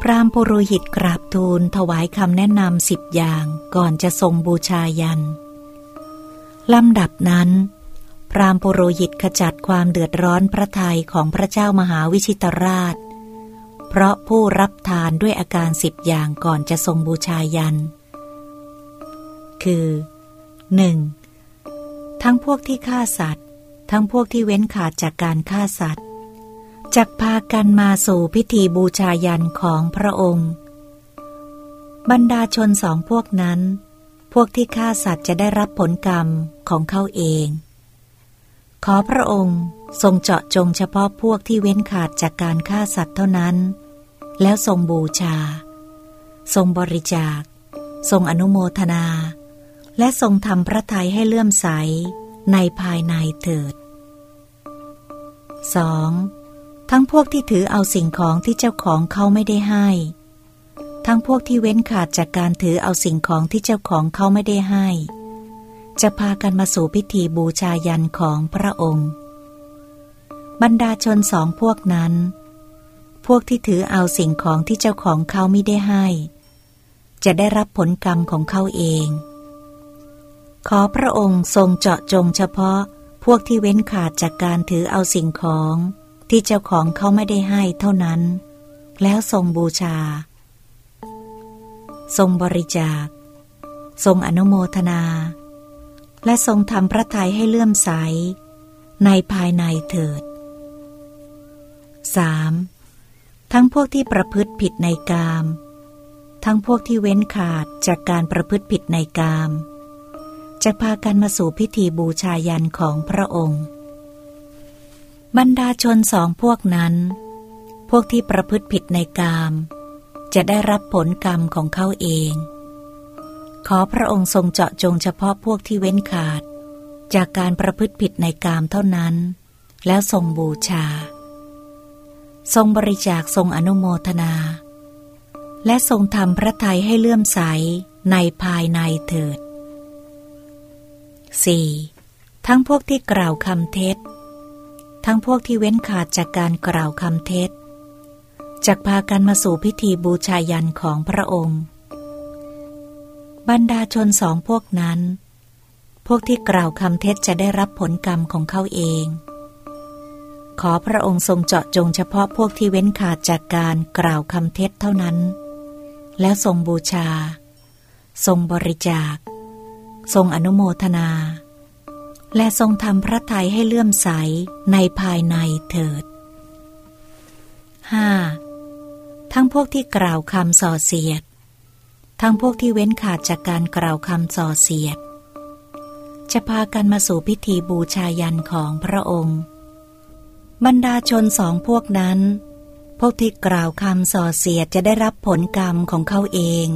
พรามปุโรหิตกราบทูลถวายคำแนะนำสิบอย่างก่อนจะทรงบูชายันลำดับนั้น พรามปุโรหิตขจัดความเดือดร้อนพระทัยของพระเจ้ามหาวิชิตราช เพราะผู้รับทานด้วยอาการสิบอย่างก่อนจะทรงบูชายัน คือ 1. ทั้งพวกที่ฆ่าสัตว์ ทั้งพวกที่เว้นขาดจากการฆ่าสัตว์ จักพากันมาสู่พิธีบูชายันของพระองค์ บรรดาชนสองพวกนั้น พวกที่ฆ่าสัตว์จะได้รับผลกรรมของเขาเอง ขอพระองค์ทรงเจาะจงเฉพาะพวกที่เว้นขาดจากการฆ่าสัตว์เท่านั้น แล้วทรงบูชา ทรงบริจาค ทรงอนุโมทนา และทรงทำพระทัยให้เลื่อมใสในภายในเถิด 2. ทั้งพวกที่ถือเอาสิ่งของที่เจ้าของเขาไม่ได้ให้ ทั้งพวกที่เว้นขาดจากการถือเอาสิ่งของที่เจ้าของเขาไม่ได้ให้ จะพากันมาสู่พิธีบูชายันของพระองค์ บรรดาชนสองพวกนั้น พวกที่ถือเอาสิ่งของที่เจ้าของเขาไม่ได้ให้ จะได้รับผลกรรมของเขาเอง ขอพระองค์ทรงเจาะจงเฉพาะพวกที่เว้นขาดจากการถือเอาสิ่งของ ที่เจ้าของเขาไม่ได้ให้เท่านั้น แล้วทรงบูชา ทรงบริจาค ทรงอนุโมทนา และทรงทำพระทัยให้เลื่อมใส ในภายในเถิด 3. ทั้งพวกที่ประพฤติผิดในกาม ทั้งพวกที่เว้นขาดจากการประพฤติผิดในกาม จะพากันมาสู่พิธีบูชายันของพระองค์ บรรดาชนสองพวกนั้น พวกที่ประพฤติผิดในกาม จะได้รับผลกรรมของเขาเอง ขอพระองค์ทรงเจาะจงเฉพาะพวกที่เว้นขาด จากการประพฤติผิดในกามเท่านั้น แล้วทรงบูชา ทรงบริจาคทรงอนุโมทนา และทรงทำพระทัยให้เลื่อมใสในภายในเถิด 4. ทั้งพวกที่กล่าวคำเท็จ ทั้งพวกที่เว้นขาดจากการกล่าวคำเท็จจักพากันมาสู่พิธีบูชายันของพระองค์ บรรดาชนสองพวกนั้น พวกที่กล่าวคำเท็จจะได้รับผลกรรมของเขาเอง ขอพระองค์ทรงเจาะจงเฉพาะพวกที่เว้นขาดจากการกล่าวคำเท็จเท่านั้น แล้วทรงบูชา ทรงบริจาค ทรงอนุโมทนา และทรงทำพระทัยให้เลื่อมใสในภายในเถิด 5. ทั้งพวกที่กล่าวคำส่อเสียด ทั้งพวกที่เว้นขาดจากการกล่าวคำส่อเสียด จะพากันมาสู่พิธีบูชายันของพระองค์ บรรดาชนสองพวกนั้น พวกที่กล่าวคำส่อเสียดจะได้รับผลกรรมของเขาเอง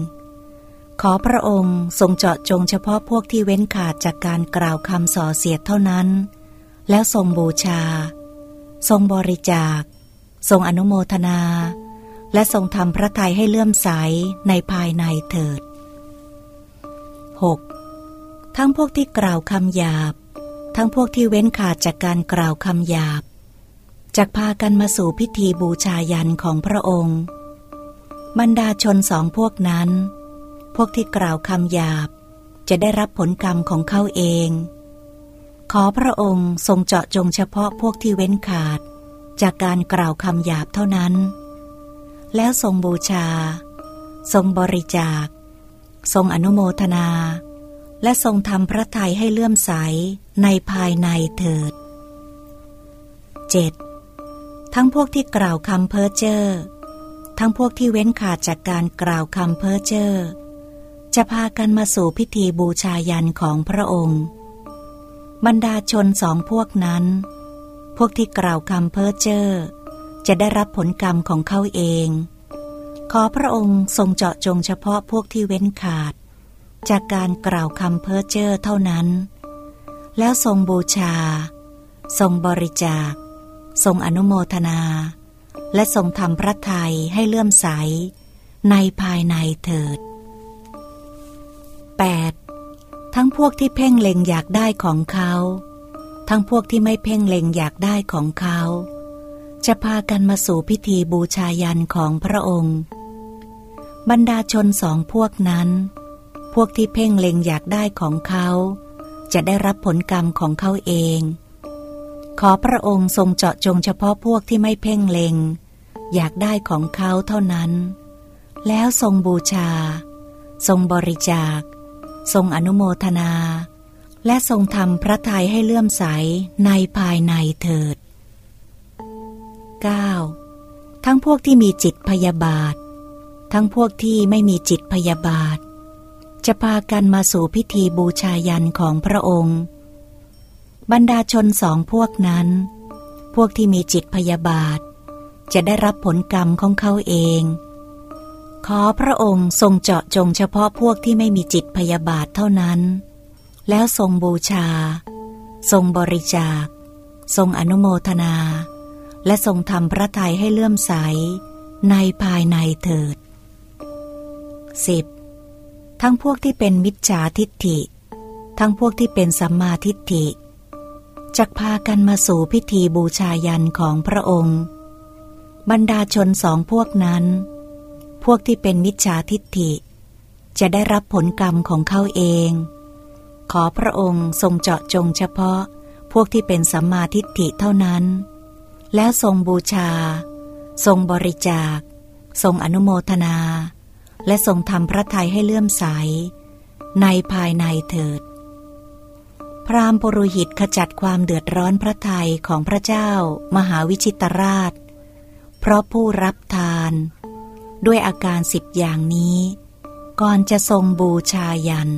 ขอพระองค์ทรงเจาะจงเฉพาะพวกที่เว้นขาดจากการกล่าวคำส่อเสียดเท่านั้น แล้วทรงบูชา ทรงบริจาค ทรงอนุโมทนา และทรงทำพระทัยให้เลื่อมใสในภายในเถิด 6. ทั้งพวกที่กล่าวคำหยาบ ทั้งพวกที่เว้นขาดจากการกล่าวคำหยาบจากพากันมาสู่พิธีบูชายันของพระองค์ บรรดาชนสองพวกนั้น พวกที่กล่าวคำหยาบ จะได้รับผลกรรมของเขาเอง ขอพระองค์ทรงเจาะจงเฉพาะพวกที่เว้นขาด จากการกล่าวคำหยาบเท่านั้น แล้วทรงบูชา ทรงบริจาค ทรงอนุโมทนา และทรงทำพระทัยให้เลื่อมใสในภายในเถิด 7. ทั้งพวกที่กล่าวคำเพ้อเจ้อทั้งพวกที่เว้นขาดจากการกล่าวคำเพ้อเจ้อ จะพากันมาสู่พิธีบูชายันของพระองค์ บรรดาชนสองพวกนั้น พวกที่กล่าวคำเพ้อเจ้อจะได้รับผลกรรมของเขาเอง ขอพระองค์ทรงเจาะจงเฉพาะพวกที่เว้นขาด จากการกล่าวคำเพ้อเจ้อเท่านั้น แล้วทรงบูชา ทรงบริจาค ทรงอนุโมทนา และทรงทำพระทัยให้เลื่อมใส ในภายในเถิด 8. ทั้งพวกที่เพ่งเล็งอยากได้ของเขา ทั้งพวกที่ไม่เพ่งเล็งอยากได้ของเขา จะพากันมาสู่พิธีบูชายันของพระองค์ บรรดาชนสองพวกนั้น พวกที่เพ่งเล็งอยากได้ของเขา จะได้รับผลกรรมของเขาเอง ขอพระองค์ทรงเจาะจงเฉพาะพวกที่ไม่เพ่งเล็ง อยากได้ของเขาเท่านั้น แล้วทรงบูชาทรงบริจาค ทรงอนุโมทนา และทรงทำพระทัยให้เลื่อมใสในภายในเถิด 9. ทั้งพวกที่มีจิตพยาบาท ทั้งพวกที่ไม่มีจิตพยาบาท จะพากันมาสู่พิธีบูชายันของพระองค์ บรรดาชนสองพวกนั้น พวกที่มีจิตพยาบาท จะได้รับผลกรรมของเขาเอง ขอพระองค์ทรงเจาะจงเฉพาะพวกที่ไม่มีจิตพยาบาทเท่านั้น แล้วทรงบูชา ทรงบริจาค ทรงอนุโมทนา และทรงทำพระทัยให้เลื่อมใส ในภายในเถิด 10. ทั้งพวกที่เป็นมิจฉาทิฏฐิ ทั้งพวกที่เป็นสัมมาทิฏฐิจะพากันมาสู่พิธีบูชายันของพระองค์ บรรดาชนสองพวกนั้น พวกที่เป็นมิจฉาทิฏฐิ จะได้รับผลกรรมของเขาเอง ขอพระองค์ทรงเจาะจงเฉพาะพวกที่เป็นสัมมาทิฏฐิเท่านั้น แล้วทรงบูชา ทรงบริจาค ทรงอนุโมทนา และทรงทำพระทัยให้เลื่อมใส ในภายในเถิด พรามปรุหิตขจัดความเดือดร้อนพระทัยของพระเจ้ามหาวิชิตราช เพราะผู้รับทาน ด้วยอาการสิบอย่างนี้ ก่อนจะทรงบูชายัน